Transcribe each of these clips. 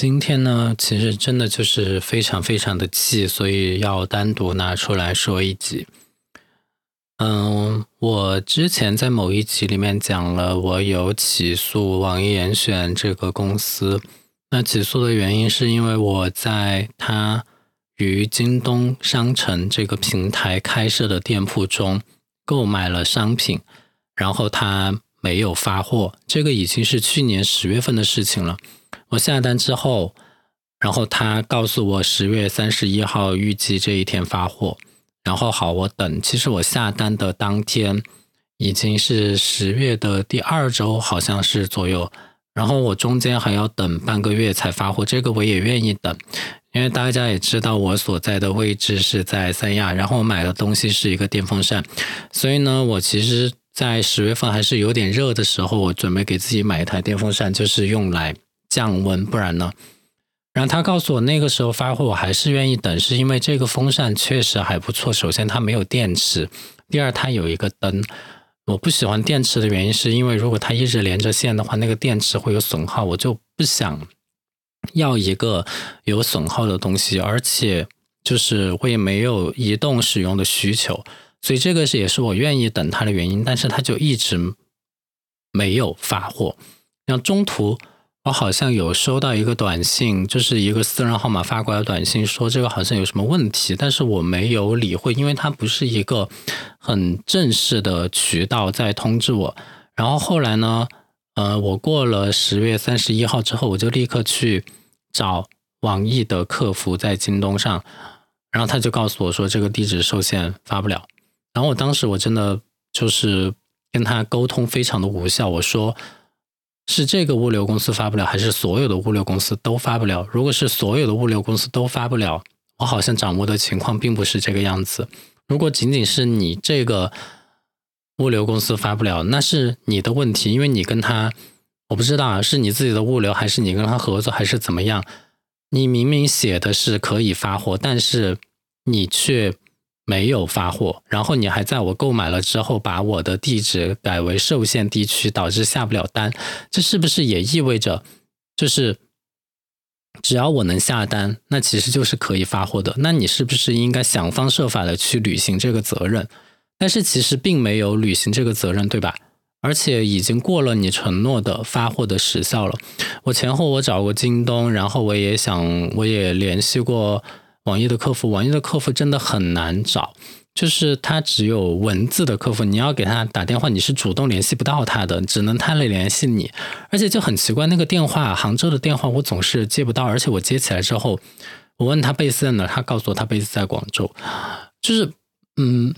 今天呢，其实真的就是非常非常的气，所以要单独拿出来说一集。嗯，我之前在某一集里面讲了，我有起诉网易严选这个公司。那起诉的原因是因为我在他于京东商城这个平台开设的店铺中购买了商品，然后他没有发货。这个已经是去年十月份的事情了。我下单之后，然后他告诉我十月三十一号预计这一天发货。然后好，我等。其实我下单的当天已经是十月的第二周，好像是左右。然后我中间还要等半个月才发货，这个我也愿意等，因为大家也知道我所在的位置是在三亚，然后我买的东西是一个电风扇，所以呢，我其实，在十月份还是有点热的时候，我准备给自己买一台电风扇，就是用来降温，不然呢。然后他告诉我那个时候发货，我还是愿意等，是因为这个风扇确实还不错。首先它没有电池，第二它有一个灯。我不喜欢电池的原因是因为如果它一直连着线的话，那个电池会有损耗，我就不想要一个有损耗的东西，而且就是我也没有移动使用的需求，所以这个是也是我愿意等它的原因。但是它就一直没有发货，像中途。我好像有收到一个短信，就是一个私人号码发过来的短信，说这个好像有什么问题，但是我没有理会，因为它不是一个很正式的渠道在通知我。然后后来呢，呃，我过了十月三十一号之后，我就立刻去找网易的客服在京东上，然后他就告诉我说这个地址受限，发不了。然后我当时我真的就是跟他沟通非常的无效，我说。是这个物流公司发不了，还是所有的物流公司都发不了？如果是所有的物流公司都发不了，我好像掌握的情况并不是这个样子。如果仅仅是你这个物流公司发不了，那是你的问题，因为你跟他，我不知道，是你自己的物流，还是你跟他合作，还是怎么样？你明明写的是可以发货，但是你却。没有发货，然后你还在我购买了之后把我的地址改为受限地区，导致下不了单。这是不是也意味着，就是只要我能下单，那其实就是可以发货的？那你是不是应该想方设法的去履行这个责任？但是其实并没有履行这个责任，对吧？而且已经过了你承诺的发货的时效了。我前后我找过京东，然后我也想，我也联系过。网易的客服，网易的客服真的很难找，就是他只有文字的客服，你要给他打电话，你是主动联系不到他的，只能他来联系你。而且就很奇怪，那个电话，杭州的电话我总是接不到，而且我接起来之后，我问他贝斯在哪，他告诉我他贝斯在广州，就是嗯，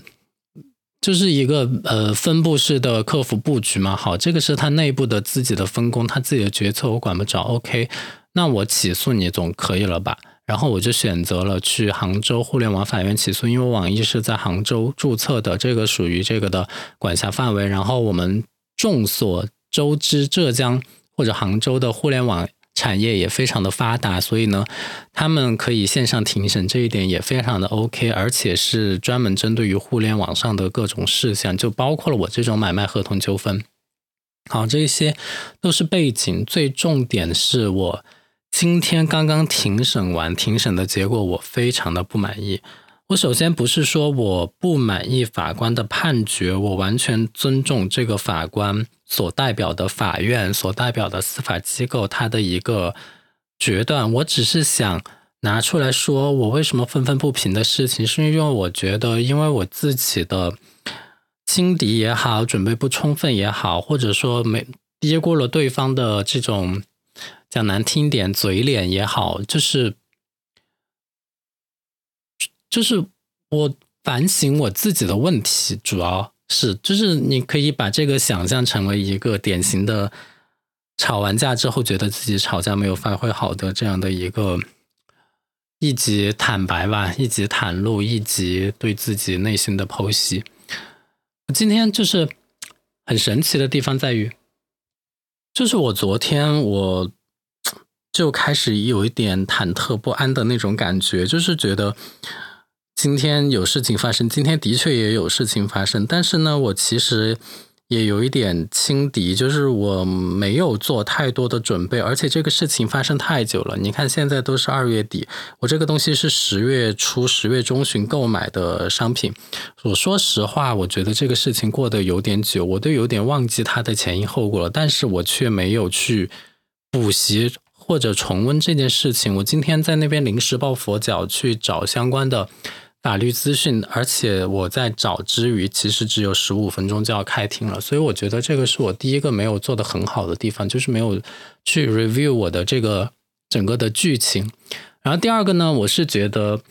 就是一个呃分布式的客服布局嘛。好，这个是他内部的自己的分工，他自己的决策我管不着。OK，那我起诉你总可以了吧？然后我就选择了去杭州互联网法院起诉，因为网易是在杭州注册的，这个属于这个的管辖范围。然后我们众所周知，浙江或者杭州的互联网产业也非常的发达，所以呢，他们可以线上庭审，这一点也非常的 OK，而且是专门针对于互联网上的各种事项，就包括了我这种买卖合同纠纷。好，这些都是背景，最重点是我。今天刚刚庭审完，庭审的结果我非常的不满意。我首先不是说我不满意法官的判决，我完全尊重这个法官所代表的法院、所代表的司法机构他的一个决断。我只是想拿出来说，我为什么愤愤不平的事情，是因为我觉得，因为我自己的轻敌也好，准备不充分也好，或者说没跌过了对方的这种。讲难听点，嘴脸也好，就是，就是我反省我自己的问题，主要是就是你可以把这个想象成为一个典型的吵完架之后觉得自己吵架没有发挥好的这样的一个一级坦白吧，一级袒露，一级对自己内心的剖析。今天就是很神奇的地方在于，就是我昨天我。就开始有一点忐忑不安的那种感觉，就是觉得今天有事情发生，今天的确也有事情发生，但是呢，我其实也有一点轻敌，就是我没有做太多的准备，而且这个事情发生太久了。你看现在都是二月底，我这个东西是十月初、十月中旬购买的商品。我说实话，我觉得这个事情过得有点久，我都有点忘记它的前因后果了。但是我却没有去补习或者重温这件事情。我今天在那边临时抱佛脚去找相关的。法律资讯，而且我在找之余，其实只有十五分钟就要开庭了，所以我觉得这个是我第一个没有做的很好的地方，就是没有去 review 我的这个整个的剧情。然后第二个呢，我是觉得，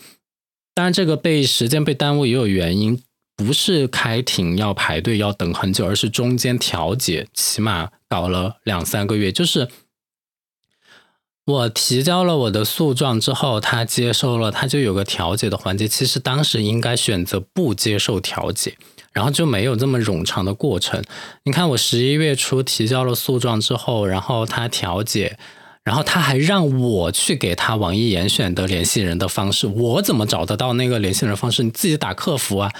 当然这个被时间被耽误也有原因，不是开庭要排队要等很久，而是中间调解起码搞了两三个月，就是。我提交了我的诉状之后，他接受了，他就有个调解的环节。其实当时应该选择不接受调解，然后就没有这么冗长的过程。你看，我十一月初提交了诉状之后，然后他调解，然后他还让我去给他网易严选的联系人的方式。我怎么找得到那个联系人方式？你自己打客服啊。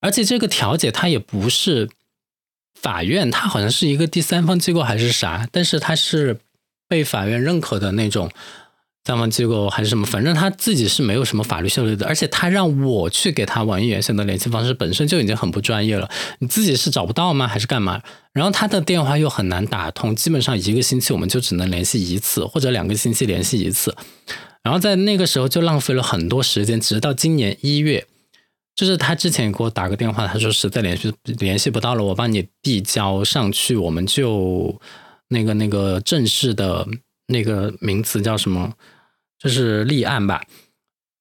而且这个调解他也不是法院，他好像是一个第三方机构还是啥，但是他是。被法院认可的那种三方机构还是什么，反正他自己是没有什么法律效力的，而且他让我去给他网易原选的联系方式本身就已经很不专业了。你自己是找不到吗？还是干嘛？然后他的电话又很难打通，基本上一个星期我们就只能联系一次，或者两个星期联系一次。然后在那个时候就浪费了很多时间，直到今年一月，就是他之前给我打个电话，他说实在联系联系不到了，我帮你递交上去，我们就。那个那个正式的那个名词叫什么？就是立案吧。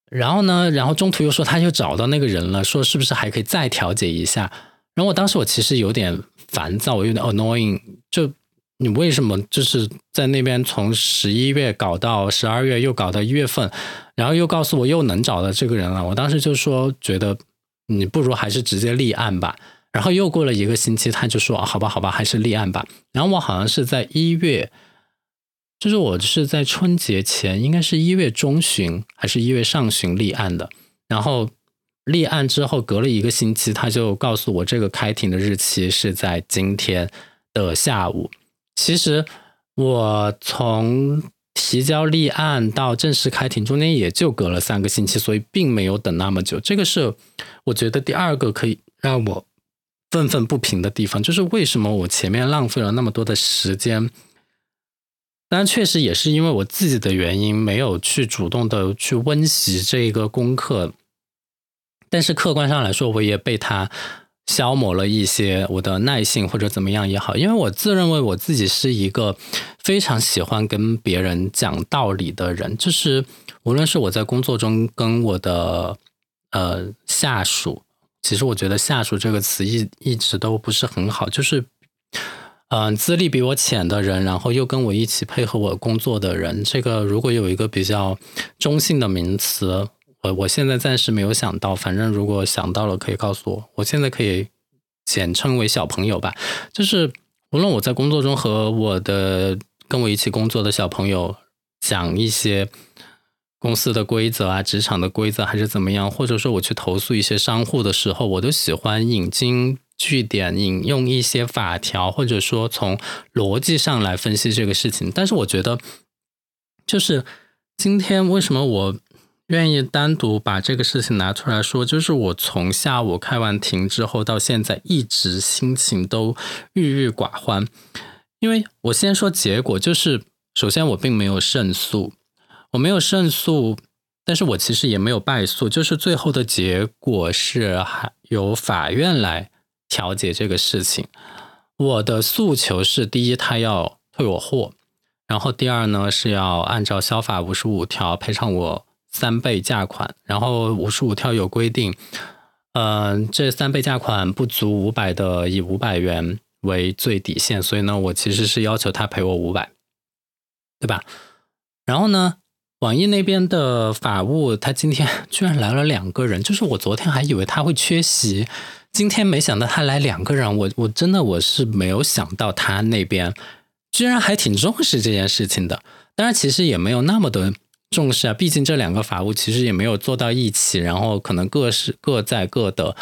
然后呢，然后中途又说他又找到那个人了，说是不是还可以再调解一下？然后我当时我其实有点烦躁，我有点 annoying。就你为什么就是在那边从十一月搞到十二月，又搞到一月份，然后又告诉我又能找到这个人了？我当时就说觉得你不如还是直接立案吧。然后又过了一个星期，他就说：“啊好吧，好吧，还是立案吧。”然后我好像是在一月，就是我是在春节前，应该是一月中旬还是一月上旬立案的。然后立案之后，隔了一个星期，他就告诉我这个开庭的日期是在今天的下午。其实我从提交立案到正式开庭中间也就隔了三个星期，所以并没有等那么久。这个是我觉得第二个可以让我。愤愤不平的地方就是为什么我前面浪费了那么多的时间？当然，确实也是因为我自己的原因，没有去主动的去温习这个功课。但是客观上来说，我也被他消磨了一些我的耐性，或者怎么样也好。因为我自认为我自己是一个非常喜欢跟别人讲道理的人，就是无论是我在工作中跟我的呃下属。其实我觉得“下属”这个词一一直都不是很好，就是，嗯，资历比我浅的人，然后又跟我一起配合我工作的人，这个如果有一个比较中性的名词，我我现在暂时没有想到，反正如果想到了可以告诉我。我现在可以简称为小朋友吧，就是无论我在工作中和我的跟我一起工作的小朋友讲一些。公司的规则啊，职场的规则还是怎么样，或者说我去投诉一些商户的时候，我都喜欢引经据典，引用一些法条，或者说从逻辑上来分析这个事情。但是我觉得，就是今天为什么我愿意单独把这个事情拿出来说，就是我从下午开完庭之后到现在，一直心情都郁郁寡欢。因为我先说结果，就是首先我并没有胜诉。我没有胜诉，但是我其实也没有败诉，就是最后的结果是还由法院来调解这个事情。我的诉求是：第一，他要退我货；然后第二呢，是要按照消法五十五条赔偿我三倍价款。然后五十五条有规定，嗯，这三倍价款不足五百的，以五百元为最底线。所以呢，我其实是要求他赔我五百，对吧？然后呢？网易那边的法务，他今天 居然来了两个人，就是我昨天还以为他会缺席，今天没想到他来两个人，我我真的我是没有想到他那边居然还挺重视这件事情的。当然，其实也没有那么的重视啊，毕竟这两个法务其实也没有坐到一起，然后可能各是各在各的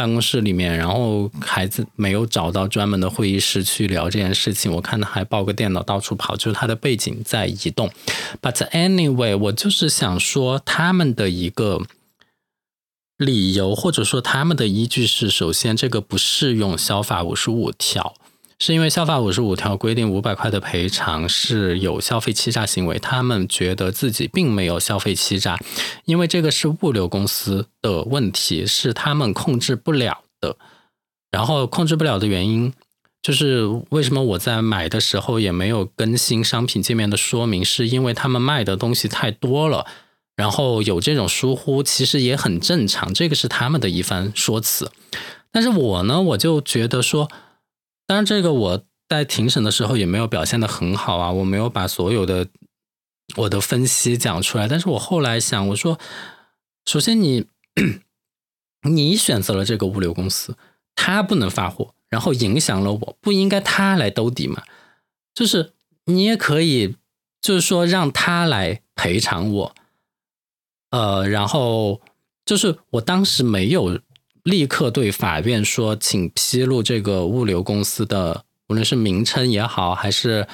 办公室里面，然后孩子没有找到专门的会议室去聊这件事情。我看他还抱个电脑到处跑，就是他的背景在移动。But anyway，我就是想说他们的一个理由，或者说他们的依据是：首先，这个不适用消法五十五条。是因为消法五十五条规定五百块的赔偿是有消费欺诈行为，他们觉得自己并没有消费欺诈，因为这个是物流公司的问题，是他们控制不了的。然后控制不了的原因，就是为什么我在买的时候也没有更新商品界面的说明，是因为他们卖的东西太多了，然后有这种疏忽，其实也很正常，这个是他们的一番说辞。但是我呢，我就觉得说。当然，这个我在庭审的时候也没有表现的很好啊，我没有把所有的我的分析讲出来。但是我后来想，我说，首先你你选择了这个物流公司，他不能发货，然后影响了我，不应该他来兜底吗？就是你也可以，就是说让他来赔偿我，呃，然后就是我当时没有。立刻对法院说，请披露这个物流公司的，无论是名称也好，还是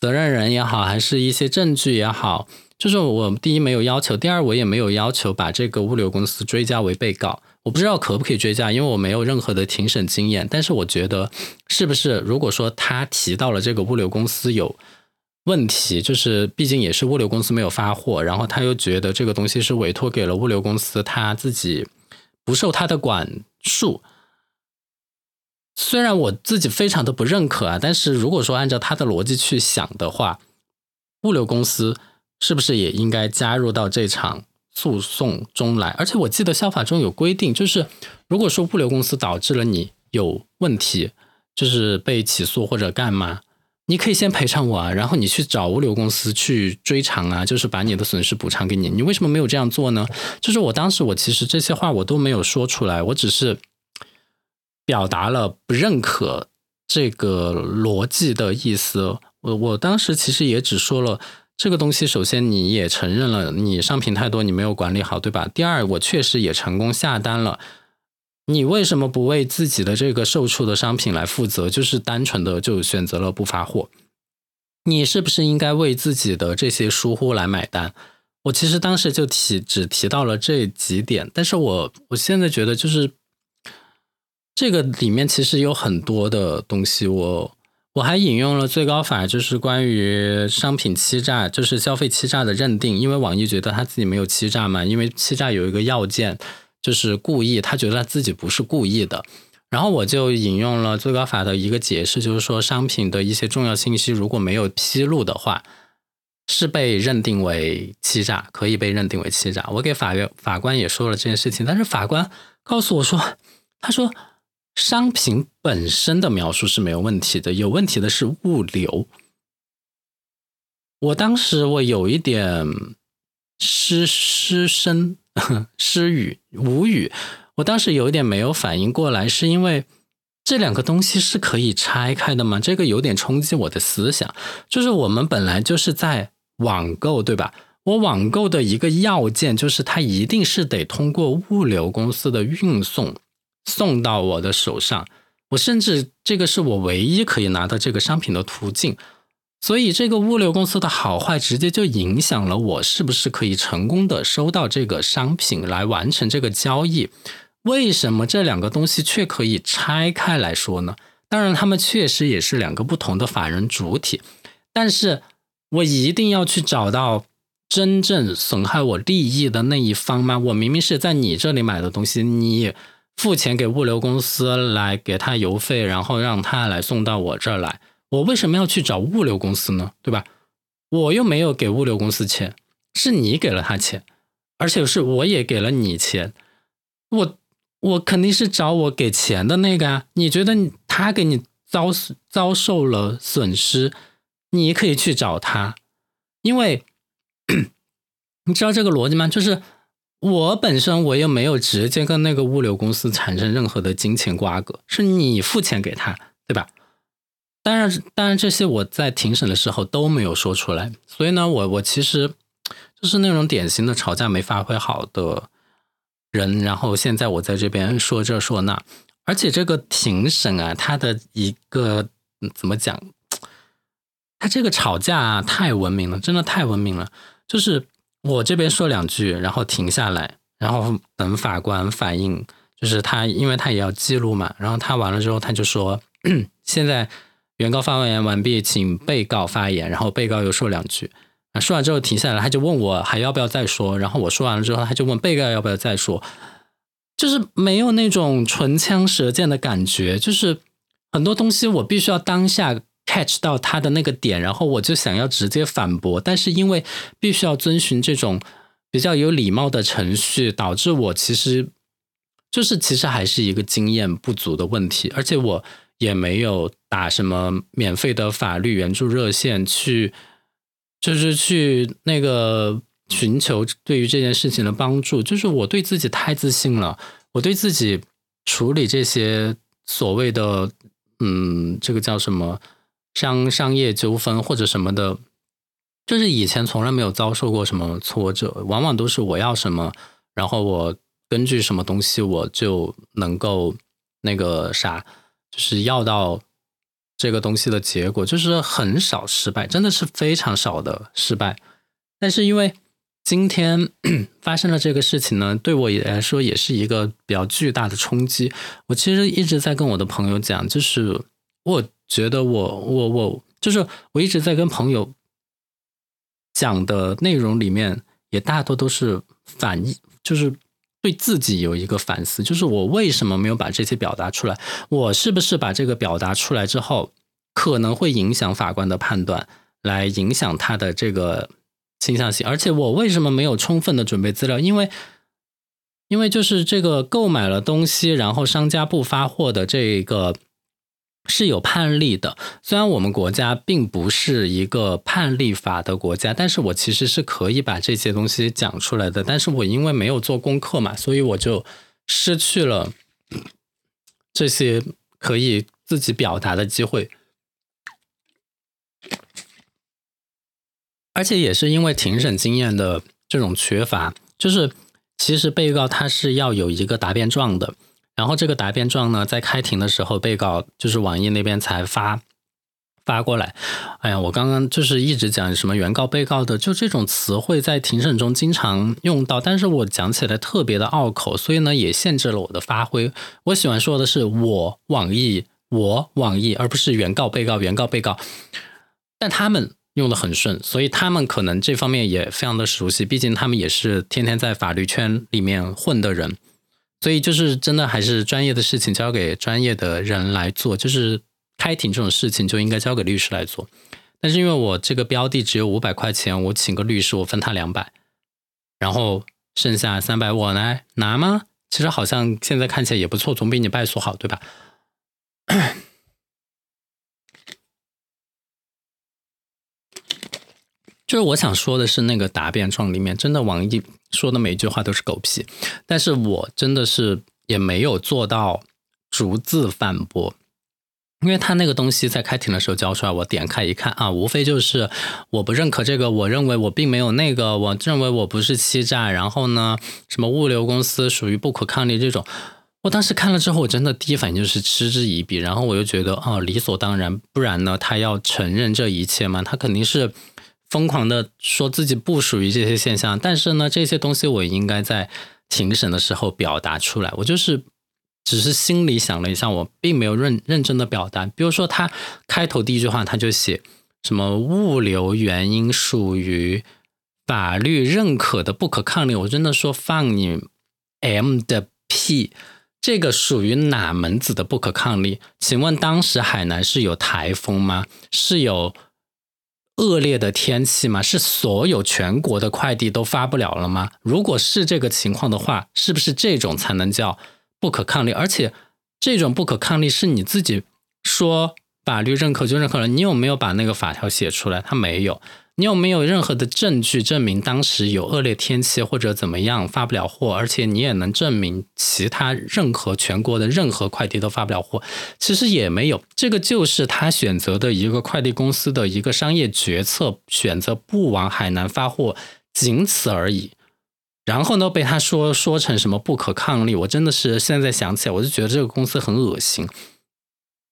责任人也好，还是一些证据也好，就是我第一没有要求，第二我也没有要求把这个物流公司追加为被告。我不知道可不可以追加，因为我没有任何的庭审经验。但是我觉得，是不是如果说他提到了这个物流公司有问题，就是毕竟也是物流公司没有发货，然后他又觉得这个东西是委托给了物流公司，他自己。不受他的管束，虽然我自己非常的不认可啊，但是如果说按照他的逻辑去想的话，物流公司是不是也应该加入到这场诉讼中来？而且我记得消法中有规定，就是如果说物流公司导致了你有问题，就是被起诉或者干嘛。你可以先赔偿我啊，然后你去找物流公司去追偿啊，就是把你的损失补偿给你。你为什么没有这样做呢？就是我当时我其实这些话我都没有说出来，我只是表达了不认可这个逻辑的意思。我我当时其实也只说了这个东西，首先你也承认了你商品太多，你没有管理好，对吧？第二，我确实也成功下单了。你为什么不为自己的这个售出的商品来负责？就是单纯的就选择了不发货，你是不是应该为自己的这些疏忽来买单？我其实当时就提只提到了这几点，但是我我现在觉得就是这个里面其实有很多的东西，我我还引用了最高法，就是关于商品欺诈，就是消费欺诈的认定，因为网易觉得他自己没有欺诈嘛，因为欺诈有一个要件。就是故意，他觉得他自己不是故意的，然后我就引用了最高法的一个解释，就是说商品的一些重要信息如果没有披露的话，是被认定为欺诈，可以被认定为欺诈。我给法院法官也说了这件事情，但是法官告诉我说，他说商品本身的描述是没有问题的，有问题的是物流。我当时我有一点失失声。失语无语，我当时有一点没有反应过来，是因为这两个东西是可以拆开的吗？这个有点冲击我的思想。就是我们本来就是在网购，对吧？我网购的一个要件就是它一定是得通过物流公司的运送送到我的手上，我甚至这个是我唯一可以拿到这个商品的途径。所以，这个物流公司的好坏直接就影响了我是不是可以成功的收到这个商品来完成这个交易。为什么这两个东西却可以拆开来说呢？当然，他们确实也是两个不同的法人主体，但是我一定要去找到真正损害我利益的那一方吗？我明明是在你这里买的东西，你付钱给物流公司来给他邮费，然后让他来送到我这儿来。我为什么要去找物流公司呢？对吧？我又没有给物流公司钱，是你给了他钱，而且是我也给了你钱，我我肯定是找我给钱的那个啊。你觉得他给你遭遭受了损失，你可以去找他，因为 你知道这个逻辑吗？就是我本身我又没有直接跟那个物流公司产生任何的金钱瓜葛，是你付钱给他，对吧？当然，当然，这些我在庭审的时候都没有说出来，所以呢，我我其实就是那种典型的吵架没发挥好的人，然后现在我在这边说这说那，而且这个庭审啊，他的一个怎么讲？他这个吵架太文明了，真的太文明了。就是我这边说两句，然后停下来，然后等法官反应。就是他，因为他也要记录嘛。然后他完了之后，他就说：“ 现在原告发言完毕，请被告发言。”然后被告又说两句。说完之后停下来，他就问我还要不要再说。然后我说完了之后，他就问被告要不要再说。就是没有那种唇枪舌剑的感觉，就是很多东西我必须要当下。catch 到他的那个点，然后我就想要直接反驳，但是因为必须要遵循这种比较有礼貌的程序，导致我其实就是其实还是一个经验不足的问题，而且我也没有打什么免费的法律援助热线去，就是去那个寻求对于这件事情的帮助，就是我对自己太自信了，我对自己处理这些所谓的嗯，这个叫什么？商商业纠纷或者什么的，就是以前从来没有遭受过什么挫折，往往都是我要什么，然后我根据什么东西我就能够那个啥，就是要到这个东西的结果，就是很少失败，真的是非常少的失败。但是因为今天 发生了这个事情呢，对我也来说也是一个比较巨大的冲击。我其实一直在跟我的朋友讲，就是我。觉得我我我就是我一直在跟朋友讲的内容里面，也大多都是反，就是对自己有一个反思，就是我为什么没有把这些表达出来？我是不是把这个表达出来之后，可能会影响法官的判断，来影响他的这个倾向性？而且我为什么没有充分的准备资料？因为因为就是这个购买了东西，然后商家不发货的这个。是有判例的，虽然我们国家并不是一个判例法的国家，但是我其实是可以把这些东西讲出来的。但是我因为没有做功课嘛，所以我就失去了这些可以自己表达的机会。而且也是因为庭审经验的这种缺乏，就是其实被告他是要有一个答辩状的。然后这个答辩状呢，在开庭的时候，被告就是网易那边才发发过来。哎呀，我刚刚就是一直讲什么原告、被告的，就这种词汇在庭审中经常用到，但是我讲起来特别的拗口，所以呢也限制了我的发挥。我喜欢说的是我网易，我网易，而不是原告、被告、原告、被告。但他们用的很顺，所以他们可能这方面也非常的熟悉，毕竟他们也是天天在法律圈里面混的人。所以就是真的还是专业的事情交给专业的人来做，就是开庭这种事情就应该交给律师来做。但是因为我这个标的只有五百块钱，我请个律师，我分他两百，然后剩下三百我来拿吗？其实好像现在看起来也不错，总比你败诉好，对吧？就是我想说的是，那个答辩状里面真的网易。说的每一句话都是狗屁，但是我真的是也没有做到逐字反驳，因为他那个东西在开庭的时候交出来，我点开一看啊，无非就是我不认可这个，我认为我并没有那个，我认为我不是欺诈，然后呢，什么物流公司属于不可抗力这种，我当时看了之后，我真的第一反应就是嗤之以鼻，然后我又觉得哦，理所当然，不然呢，他要承认这一切嘛，他肯定是。疯狂的说自己不属于这些现象，但是呢，这些东西我应该在庭审的时候表达出来。我就是只是心里想了一下，我并没有认认真的表达。比如说，他开头第一句话他就写什么物流原因属于法律认可的不可抗力，我真的说放你 M 的屁！这个属于哪门子的不可抗力？请问当时海南是有台风吗？是有？恶劣的天气吗？是所有全国的快递都发不了了吗？如果是这个情况的话，是不是这种才能叫不可抗力？而且这种不可抗力是你自己说法律认可就认可了，你有没有把那个法条写出来？他没有。你有没有任何的证据证明当时有恶劣天气或者怎么样发不了货？而且你也能证明其他任何全国的任何快递都发不了货？其实也没有，这个就是他选择的一个快递公司的一个商业决策，选择不往海南发货，仅此而已。然后呢被他说说成什么不可抗力，我真的是现在想起来我就觉得这个公司很恶心。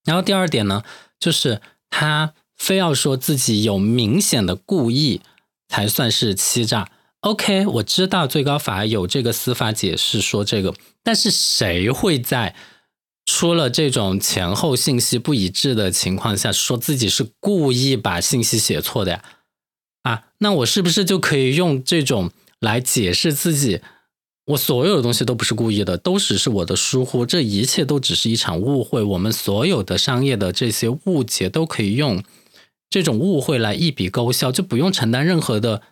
然后第二点呢，就是他非要说自己有明显的故意才算是欺诈。OK，我知道最高法有这个司法解释说这个，但是谁会在出了这种前后信息不一致的情况下，说自己是故意把信息写错的呀？啊，那我是不是就可以用这种来解释自己？我所有的东西都不是故意的，都只是我的疏忽，这一切都只是一场误会。我们所有的商业的这些误解都可以用这种误会来一笔勾销，就不用承担任何的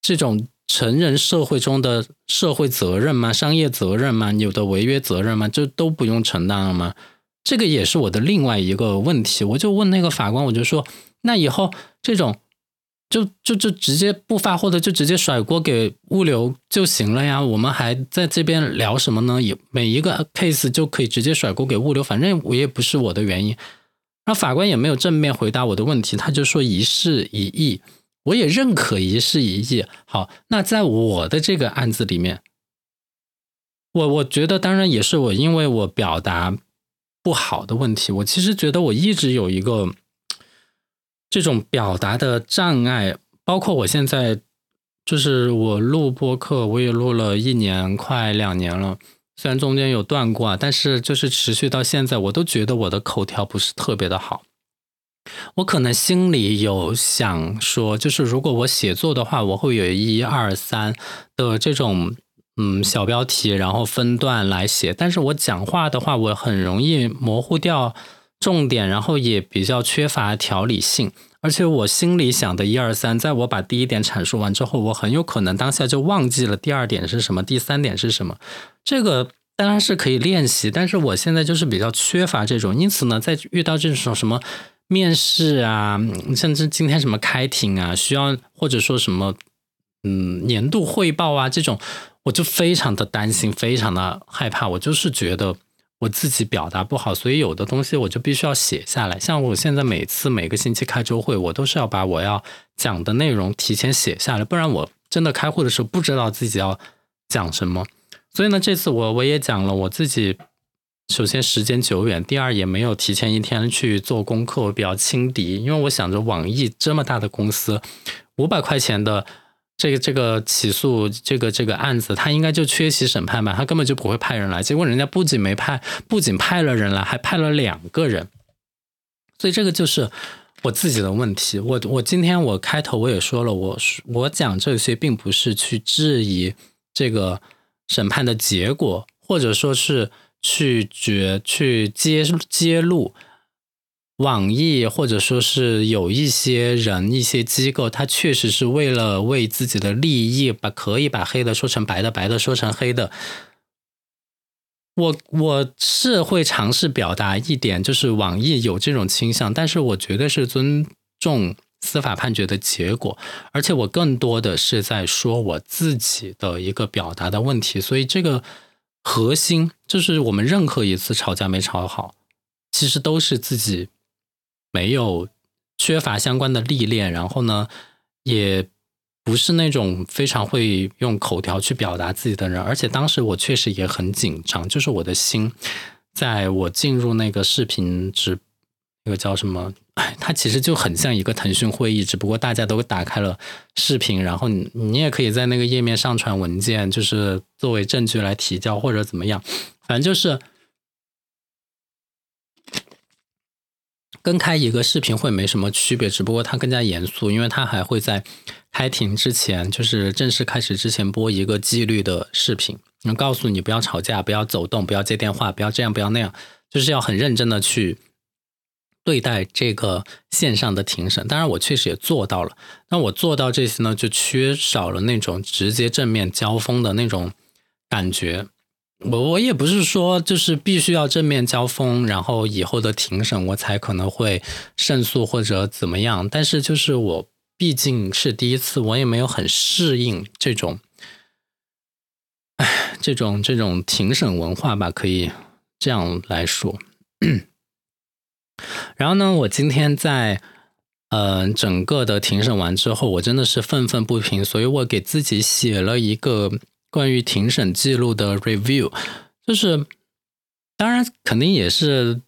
这种成人社会中的社会责任吗？商业责任吗？有的违约责任吗？这都不用承担了吗？这个也是我的另外一个问题。我就问那个法官，我就说，那以后这种。就就就直接不发货的，就直接甩锅给物流就行了呀。我们还在这边聊什么呢？有每一个 case 就可以直接甩锅给物流，反正我也不是我的原因。那法官也没有正面回答我的问题，他就说一事一议，我也认可一事一议。好，那在我的这个案子里面，我我觉得当然也是我因为我表达不好的问题。我其实觉得我一直有一个。这种表达的障碍，包括我现在，就是我录播客，我也录了一年快两年了，虽然中间有断过啊，但是就是持续到现在，我都觉得我的口条不是特别的好。我可能心里有想说，就是如果我写作的话，我会有一二三的这种嗯小标题，然后分段来写，但是我讲话的话，我很容易模糊掉。重点，然后也比较缺乏条理性，而且我心里想的一二三，在我把第一点阐述完之后，我很有可能当下就忘记了第二点是什么，第三点是什么。这个当然是可以练习，但是我现在就是比较缺乏这种，因此呢，在遇到这种什么面试啊，甚至今天什么开庭啊，需要或者说什么嗯年度汇报啊这种，我就非常的担心，非常的害怕，我就是觉得。我自己表达不好，所以有的东西我就必须要写下来。像我现在每次每个星期开周会，我都是要把我要讲的内容提前写下来，不然我真的开会的时候不知道自己要讲什么。所以呢，这次我我也讲了，我自己首先时间久远，第二也没有提前一天去做功课，我比较轻敌，因为我想着网易这么大的公司，五百块钱的。这个这个起诉这个这个案子，他应该就缺席审判吧？他根本就不会派人来。结果人家不仅没派，不仅派了人来，还派了两个人。所以这个就是我自己的问题。我我今天我开头我也说了，我我讲这些并不是去质疑这个审判的结果，或者说是去决去揭揭露。网易或者说是有一些人、一些机构，他确实是为了为自己的利益，把可以把黑的说成白的，白的说成黑的。我我是会尝试表达一点，就是网易有这种倾向，但是我绝对是尊重司法判决的结果，而且我更多的是在说我自己的一个表达的问题。所以这个核心就是我们任何一次吵架没吵好，其实都是自己。没有缺乏相关的历练，然后呢，也不是那种非常会用口条去表达自己的人，而且当时我确实也很紧张，就是我的心，在我进入那个视频直那个叫什么，它其实就很像一个腾讯会议，只不过大家都打开了视频，然后你你也可以在那个页面上传文件，就是作为证据来提交或者怎么样，反正就是。跟开一个视频会没什么区别，只不过它更加严肃，因为它还会在开庭之前，就是正式开始之前播一个纪律的视频，能告诉你不要吵架，不要走动，不要接电话，不要这样，不要那样，就是要很认真的去对待这个线上的庭审。当然，我确实也做到了。那我做到这些呢，就缺少了那种直接正面交锋的那种感觉。我我也不是说就是必须要正面交锋，然后以后的庭审我才可能会胜诉或者怎么样。但是就是我毕竟是第一次，我也没有很适应这种，哎，这种这种庭审文化吧，可以这样来说。然后呢，我今天在嗯，整个的庭审完之后，我真的是愤愤不平，所以我给自己写了一个关于庭审记录的 review，就是当然肯定也是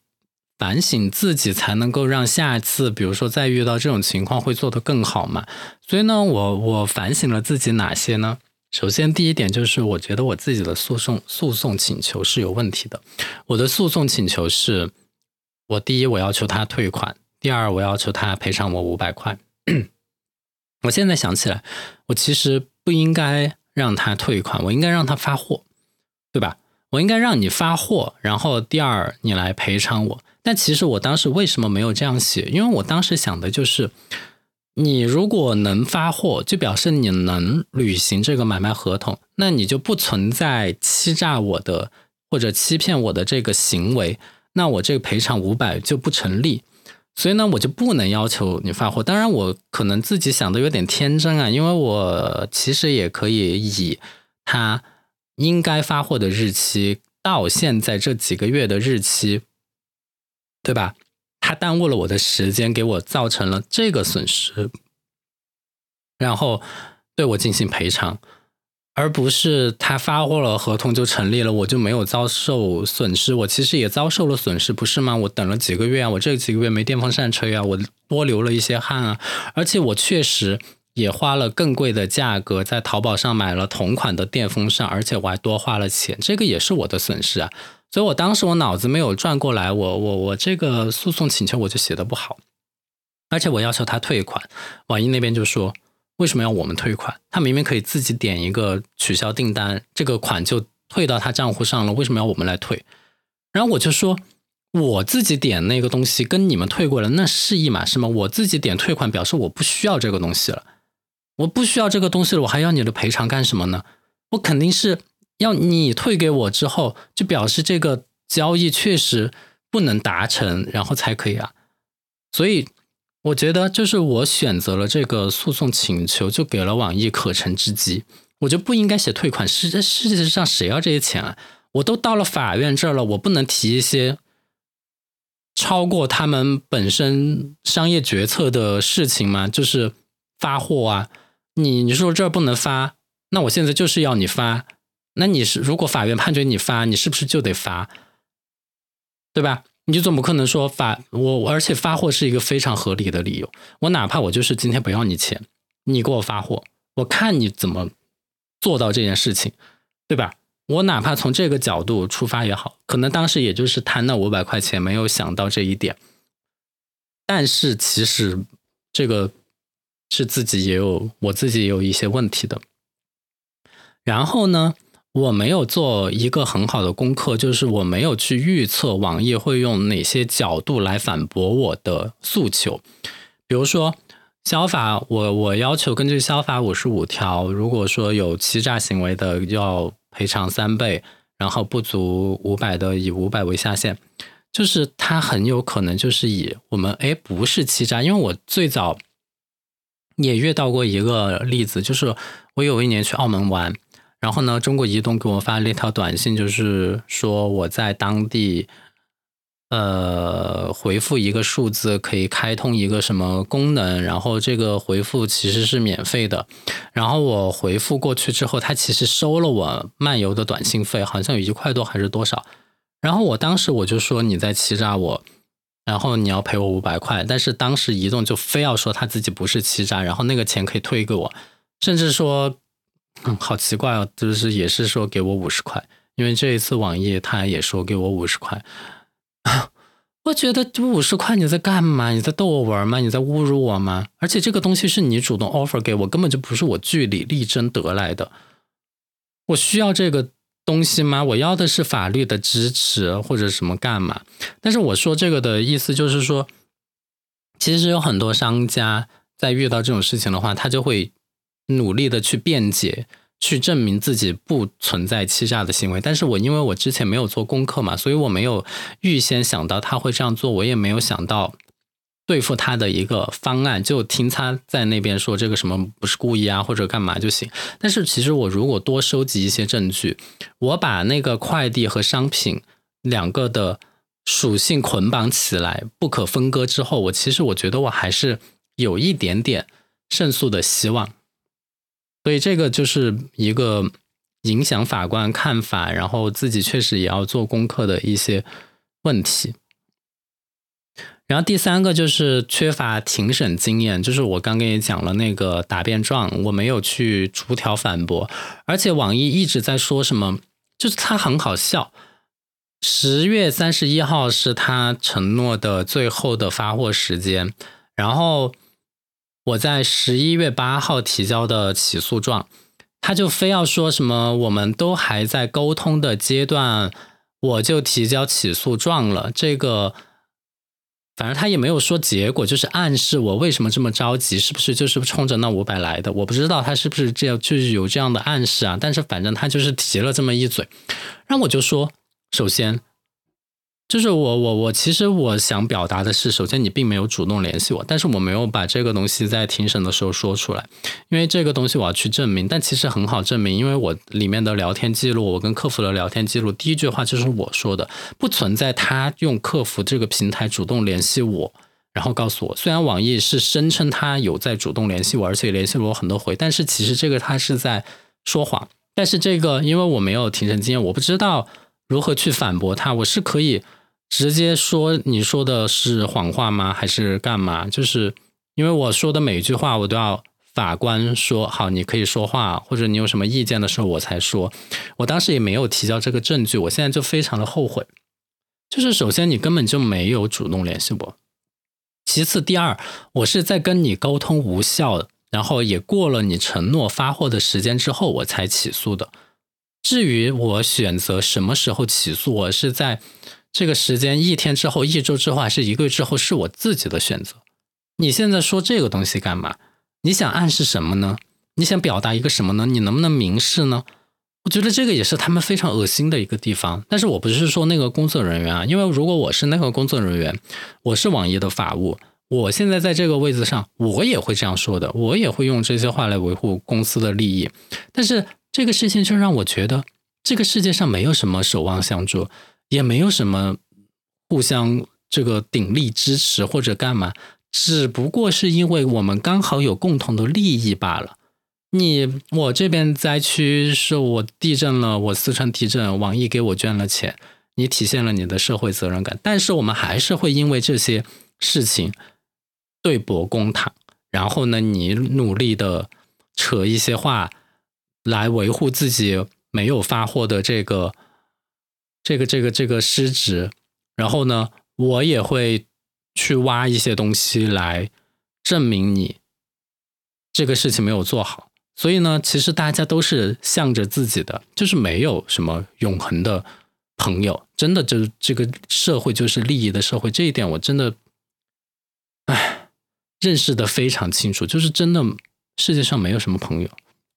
反省自己，才能够让下一次，比如说再遇到这种情况会做得更好嘛。所以呢，我我反省了自己哪些呢？首先，第一点就是我觉得我自己的诉讼诉讼请求是有问题的。我的诉讼请求是，我第一我要求他退款。第二，我要求他赔偿我五百块。我现在想起来，我其实不应该让他退款，我应该让他发货，对吧？我应该让你发货，然后第二你来赔偿我。但其实我当时为什么没有这样写？因为我当时想的就是，你如果能发货，就表示你能履行这个买卖合同，那你就不存在欺诈我的或者欺骗我的这个行为，那我这个赔偿五百就不成立。所以呢，我就不能要求你发货。当然，我可能自己想的有点天真啊，因为我其实也可以以他应该发货的日期到现在这几个月的日期，对吧？他耽误了我的时间，给我造成了这个损失，然后对我进行赔偿。而不是他发货了，合同就成立了，我就没有遭受损失。我其实也遭受了损失，不是吗？我等了几个月啊，我这几个月没电风扇吹啊，我多流了一些汗啊，而且我确实也花了更贵的价格在淘宝上买了同款的电风扇，而且我还多花了钱，这个也是我的损失啊。所以我当时我脑子没有转过来，我我我这个诉讼请求我就写的不好，而且我要求他退款，网易那边就说。为什么要我们退款？他明明可以自己点一个取消订单，这个款就退到他账户上了。为什么要我们来退？然后我就说，我自己点那个东西跟你们退过来，那是一码事吗？我自己点退款，表示我不需要这个东西了。我不需要这个东西了，我还要你的赔偿干什么呢？我肯定是要你退给我之后，就表示这个交易确实不能达成，然后才可以啊。所以。我觉得就是我选择了这个诉讼请求，就给了网易可乘之机，我就不应该写退款。世世界上谁要这些钱啊？我都到了法院这儿了，我不能提一些超过他们本身商业决策的事情吗？就是发货啊，你你说这儿不能发，那我现在就是要你发，那你是如果法院判决你发，你是不是就得发？对吧？你就总不可能说发我，而且发货是一个非常合理的理由。我哪怕我就是今天不要你钱，你给我发货，我看你怎么做到这件事情，对吧？我哪怕从这个角度出发也好，可能当时也就是贪那五百块钱，没有想到这一点。但是其实这个是自己也有，我自己也有一些问题的。然后呢？我没有做一个很好的功课，就是我没有去预测网易会用哪些角度来反驳我的诉求。比如说，消法，我我要求根据消法五十五条，如果说有欺诈行为的，要赔偿三倍，然后不足五百的以五百为下限。就是他很有可能就是以我们哎不是欺诈，因为我最早也遇到过一个例子，就是我有一年去澳门玩。然后呢，中国移动给我发了一条短信，就是说我在当地，呃，回复一个数字可以开通一个什么功能，然后这个回复其实是免费的。然后我回复过去之后，他其实收了我漫游的短信费，好像有一块多还是多少。然后我当时我就说你在欺诈我，然后你要赔我五百块。但是当时移动就非要说他自己不是欺诈，然后那个钱可以退给我，甚至说。嗯，好奇怪哦，就是也是说给我五十块，因为这一次网易他也说给我五十块，我觉得这五十块你在干嘛？你在逗我玩吗？你在侮辱我吗？而且这个东西是你主动 offer 给我，根本就不是我据理力争得来的。我需要这个东西吗？我要的是法律的支持或者什么干嘛？但是我说这个的意思就是说，其实有很多商家在遇到这种事情的话，他就会。努力的去辩解，去证明自己不存在欺诈的行为。但是我因为我之前没有做功课嘛，所以我没有预先想到他会这样做，我也没有想到对付他的一个方案，就听他在那边说这个什么不是故意啊，或者干嘛就行。但是其实我如果多收集一些证据，我把那个快递和商品两个的属性捆绑起来，不可分割之后，我其实我觉得我还是。有一点点胜诉的希望。所以这个就是一个影响法官看法，然后自己确实也要做功课的一些问题。然后第三个就是缺乏庭审经验，就是我刚跟你讲了那个答辩状，我没有去逐条反驳，而且网易一直在说什么，就是他很好笑。十月三十一号是他承诺的最后的发货时间，然后我在十一月八号提交的起诉状，他就非要说什么我们都还在沟通的阶段，我就提交起诉状了，这个。反正他也没有说结果，就是暗示我为什么这么着急，是不是就是冲着那五百来的？我不知道他是不是这样，就是有这样的暗示啊。但是反正他就是提了这么一嘴，然后我就说，首先。就是我我我其实我想表达的是，首先你并没有主动联系我，但是我没有把这个东西在庭审的时候说出来，因为这个东西我要去证明。但其实很好证明，因为我里面的聊天记录，我跟客服的聊天记录，第一句话就是我说的，不存在他用客服这个平台主动联系我，然后告诉我。虽然网易是声称他有在主动联系我，而且联系了我很多回，但是其实这个他是在说谎。但是这个因为我没有庭审经验，我不知道如何去反驳他，我是可以。直接说你说的是谎话吗？还是干嘛？就是因为我说的每一句话，我都要法官说好，你可以说话，或者你有什么意见的时候我才说。我当时也没有提交这个证据，我现在就非常的后悔。就是首先你根本就没有主动联系我，其次第二，我是在跟你沟通无效，然后也过了你承诺发货的时间之后我才起诉的。至于我选择什么时候起诉，我是在。这个时间一天之后、一周之后还是一个月之后，是我自己的选择。你现在说这个东西干嘛？你想暗示什么呢？你想表达一个什么呢？你能不能明示呢？我觉得这个也是他们非常恶心的一个地方。但是我不是说那个工作人员啊，因为如果我是那个工作人员，我是网易的法务，我现在在这个位置上，我也会这样说的，我也会用这些话来维护公司的利益。但是这个事情就让我觉得，这个世界上没有什么守望相助。也没有什么互相这个鼎力支持或者干嘛，只不过是因为我们刚好有共同的利益罢了。你我这边灾区是我地震了，我四川地震，网易给我捐了钱，你体现了你的社会责任感。但是我们还是会因为这些事情对簿公堂，然后呢，你努力的扯一些话来维护自己没有发货的这个。这个这个这个失职，然后呢，我也会去挖一些东西来证明你这个事情没有做好。所以呢，其实大家都是向着自己的，就是没有什么永恒的朋友。真的，就这个社会就是利益的社会，这一点我真的，哎，认识的非常清楚。就是真的，世界上没有什么朋友，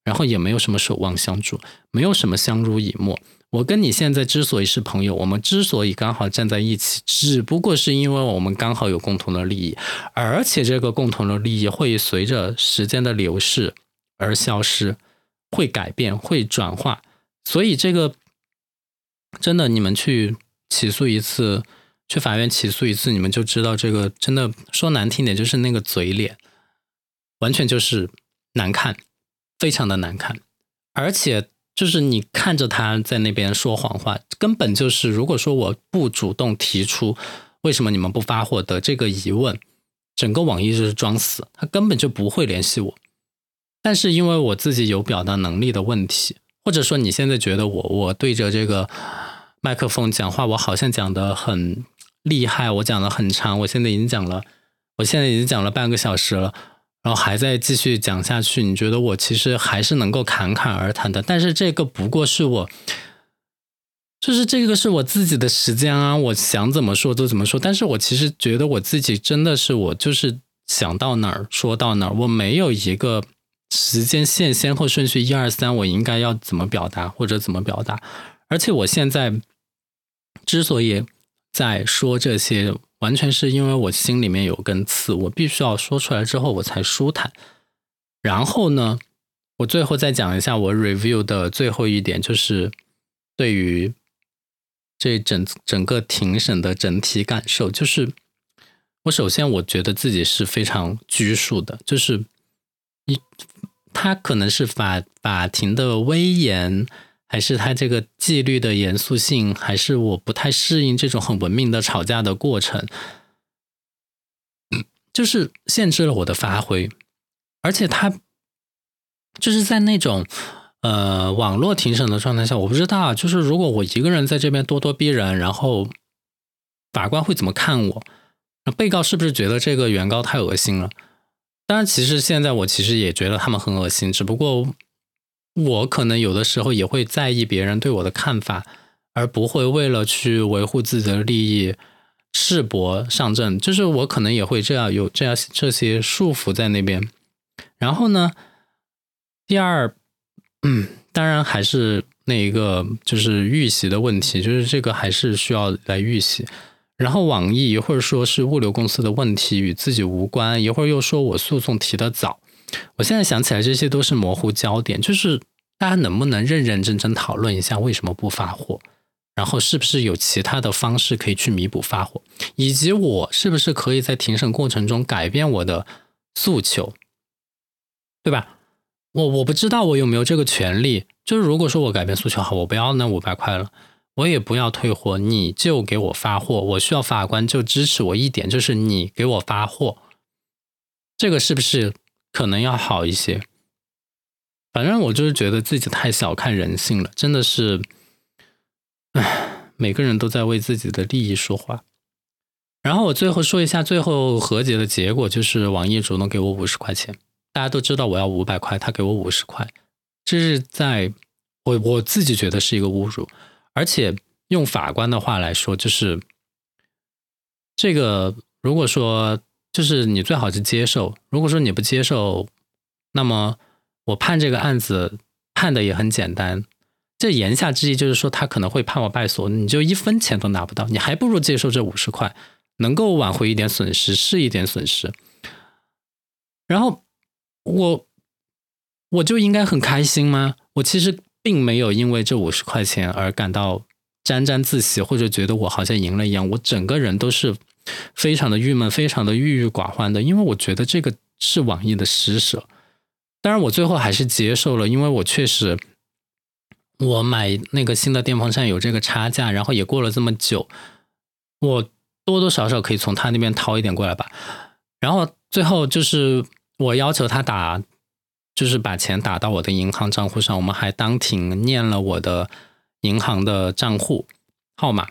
然后也没有什么守望相助，没有什么相濡以沫。我跟你现在之所以是朋友，我们之所以刚好站在一起，只不过是因为我们刚好有共同的利益，而且这个共同的利益会随着时间的流逝而消失，会改变，会转化。所以这个真的，你们去起诉一次，去法院起诉一次，你们就知道这个真的说难听点，就是那个嘴脸，完全就是难看，非常的难看，而且。就是你看着他在那边说谎话，根本就是，如果说我不主动提出为什么你们不发货的这个疑问，整个网易就是装死，他根本就不会联系我。但是因为我自己有表达能力的问题，或者说你现在觉得我我对着这个麦克风讲话，我好像讲的很厉害，我讲的很长，我现在已经讲了，我现在已经讲了半个小时了。然后还在继续讲下去，你觉得我其实还是能够侃侃而谈的，但是这个不过是我，就是这个是我自己的时间啊，我想怎么说就怎么说。但是我其实觉得我自己真的是我就是想到哪儿说到哪儿，我没有一个时间线先后顺序一二三，我应该要怎么表达或者怎么表达。而且我现在之所以在说这些。完全是因为我心里面有根刺，我必须要说出来之后我才舒坦。然后呢，我最后再讲一下我 review 的最后一点，就是对于这整整个庭审的整体感受，就是我首先我觉得自己是非常拘束的，就是一他可能是法法庭的威严，还是他这个纪律的严肃性，还是我不太适应这种很文明的吵架的过程，就是限制了我的发挥，而且他就是在那种。呃，网络庭审的状态下，我不知道，就是如果我一个人在这边咄咄逼人，然后法官会怎么看我？那被告是不是觉得这个原告太恶心了？当然，其实现在我其实也觉得他们很恶心，只不过我可能有的时候也会在意别人对我的看法，而不会为了去维护自己的利益赤膊上阵。就是我可能也会这样有这样这些束缚在那边。然后呢，第二。嗯，当然还是那一个，就是预习的问题，就是这个还是需要来预习。然后网易一会儿说是物流公司的问题，与自己无关；一会儿又说我诉讼提的早。我现在想起来，这些都是模糊焦点。就是大家能不能认认真真讨论一下为什么不发货？然后是不是有其他的方式可以去弥补发货？以及我是不是可以在庭审过程中改变我的诉求？对吧？我我不知道我有没有这个权利，就是如果说我改变诉求好，我不要那五百块了，我也不要退货，你就给我发货，我需要法官就支持我一点，就是你给我发货，这个是不是可能要好一些？反正我就是觉得自己太小看人性了，真的是，唉，每个人都在为自己的利益说话。然后我最后说一下最后和解的结果，就是网易主动给我五十块钱。大家都知道我要五百块，他给我五十块，这是在我我自己觉得是一个侮辱，而且用法官的话来说，就是这个如果说就是你最好是接受，如果说你不接受，那么我判这个案子判的也很简单，这言下之意就是说他可能会判我败诉，你就一分钱都拿不到，你还不如接受这五十块，能够挽回一点损失是一点损失，然后。我我就应该很开心吗？我其实并没有因为这五十块钱而感到沾沾自喜，或者觉得我好像赢了一样。我整个人都是非常的郁闷，非常的郁郁寡欢的，因为我觉得这个是网易的施舍。当然，我最后还是接受了，因为我确实我买那个新的电风扇有这个差价，然后也过了这么久，我多多少少可以从他那边掏一点过来吧。然后最后就是。我要求他打，就是把钱打到我的银行账户上。我们还当庭念了我的银行的账户号码，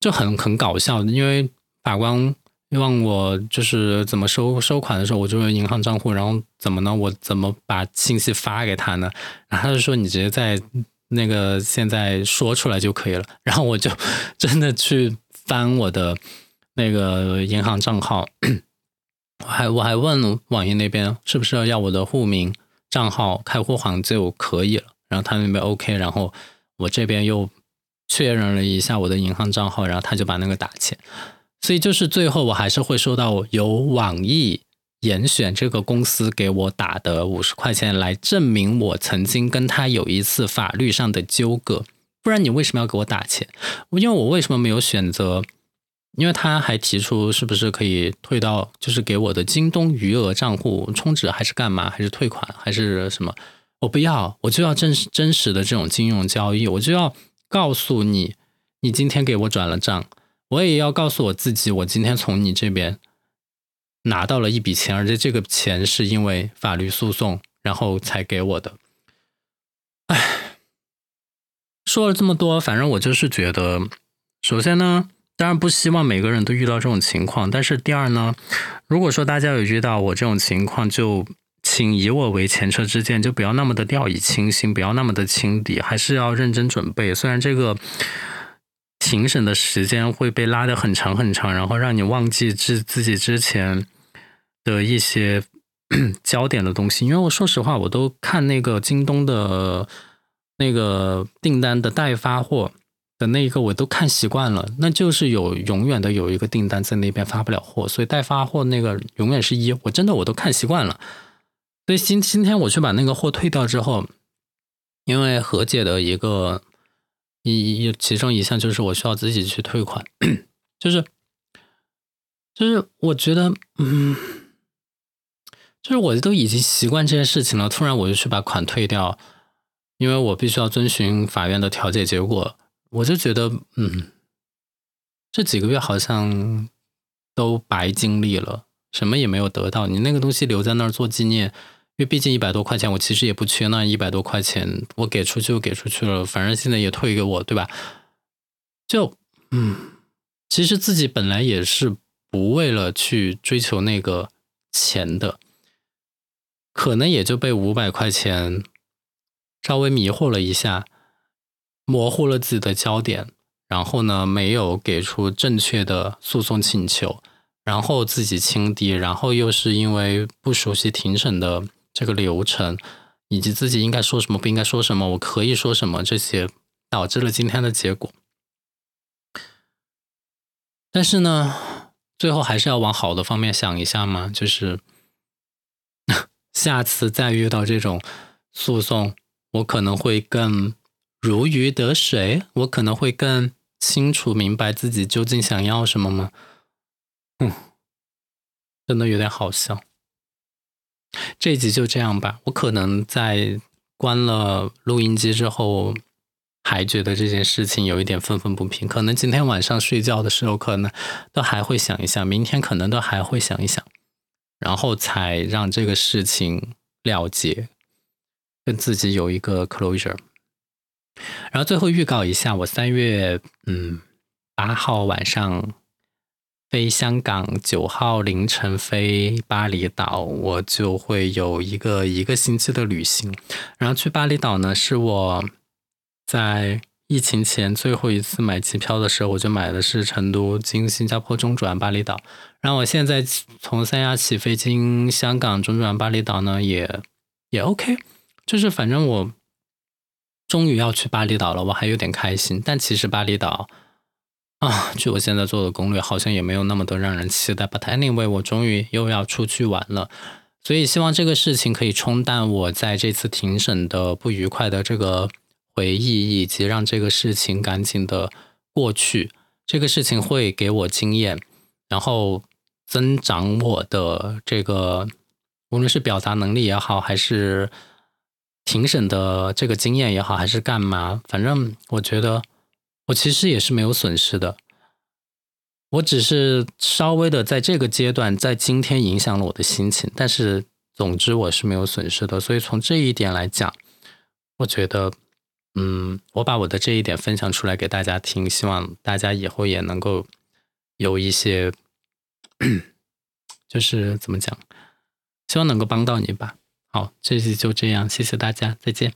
就很很搞笑。因为法官问我就是怎么收收款的时候，我就用银行账户。然后怎么呢？我怎么把信息发给他呢？然后他就说你直接在那个现在说出来就可以了。然后我就真的去翻我的那个银行账号。我还我还问网易那边是不是要我的户名、账号、开户行就可以了，然后他那边 OK，然后我这边又确认了一下我的银行账号，然后他就把那个打钱，所以就是最后我还是会收到由网易严选这个公司给我打的五十块钱来证明我曾经跟他有一次法律上的纠葛，不然你为什么要给我打钱？因为我为什么没有选择？因为他还提出是不是可以退到，就是给我的京东余额账户充值，还是干嘛，还是退款，还是什么？我不要，我就要真实真实的这种金融交易，我就要告诉你，你今天给我转了账，我也要告诉我自己，我今天从你这边拿到了一笔钱，而且这个钱是因为法律诉讼然后才给我的。唉，说了这么多，反正我就是觉得，首先呢。当然不希望每个人都遇到这种情况，但是第二呢，如果说大家有遇到我这种情况，就请以我为前车之鉴，就不要那么的掉以轻心，不要那么的轻敌，还是要认真准备。虽然这个庭审的时间会被拉得很长很长，然后让你忘记自自己之前的一些 焦点的东西，因为我说实话，我都看那个京东的那个订单的待发货。的那一个我都看习惯了，那就是有永远的有一个订单在那边发不了货，所以待发货那个永远是一。我真的我都看习惯了，所以今今天我去把那个货退掉之后，因为和解的一个一一其中一项就是我需要自己去退款，就是就是我觉得，嗯，就是我都已经习惯这件事情了，突然我就去把款退掉，因为我必须要遵循法院的调解结果，我就觉得，嗯，这几个月好像都白经历了，什么也没有得到。你那个东西留在那儿做纪念，因为毕竟一百多块钱，我其实也不缺那一百多块钱，我给出去就给出去了，反正现在也退给我，对吧？就，嗯，其实自己本来也是。不为了去追求那个钱的，可能也就被五百块钱稍微迷惑了一下，模糊了自己的焦点，然后呢，没有给出正确的诉讼请求，然后自己轻敌，然后又是因为不熟悉庭审的这个流程，以及自己应该说什么不应该说什么，我可以说什么这些，导致了今天的结果。但是呢。最后还是要往好的方面想一下嘛，就是 下次再遇到这种诉讼，我可能会更如鱼得水，我可能会更清楚明白自己究竟想要什么吗？嗯，真的有点好笑。这一集就这样吧，我可能在关了录音机之后。还觉得这件事情有一点愤愤不平，可能今天晚上睡觉的时候，可能都还会想一想，明天可能都还会想一想，然后才让这个事情了结，跟自己有一个 closure。然后最后预告一下，我三月嗯八号晚上飞香港，九号凌晨飞巴厘岛，我就会有一个一个星期的旅行。然后去巴厘岛呢，是我。在疫情前最后一次买机票的时候，我就买的是成都经新加坡中转巴厘岛。然后我现在从三亚起飞经香港中转巴厘岛呢，也也 OK。就是反正我终于要去巴厘岛了，我还有点开心。但其实巴厘岛啊，据我现在做的攻略，好像也没有那么的让人期待。But anyway，我终于又要出去玩了，所以希望这个事情可以冲淡我在这次庭审的不愉快的这个。回忆以及让这个事情赶紧的过去，这个事情会给我经验，然后增长我的这个无论是表达能力也好，还是庭审的这个经验也好，还是干嘛，反正我觉得我其实也是没有损失的。我只是稍微的在这个阶段，在今天影响了我的心情，但是总之我是没有损失的。所以从这一点来讲，我觉得。嗯，我把我的这一点分享出来给大家听，希望大家以后也能够有一些，就是怎么讲，希望能够帮到你吧。好，这期就这样，谢谢大家，再见。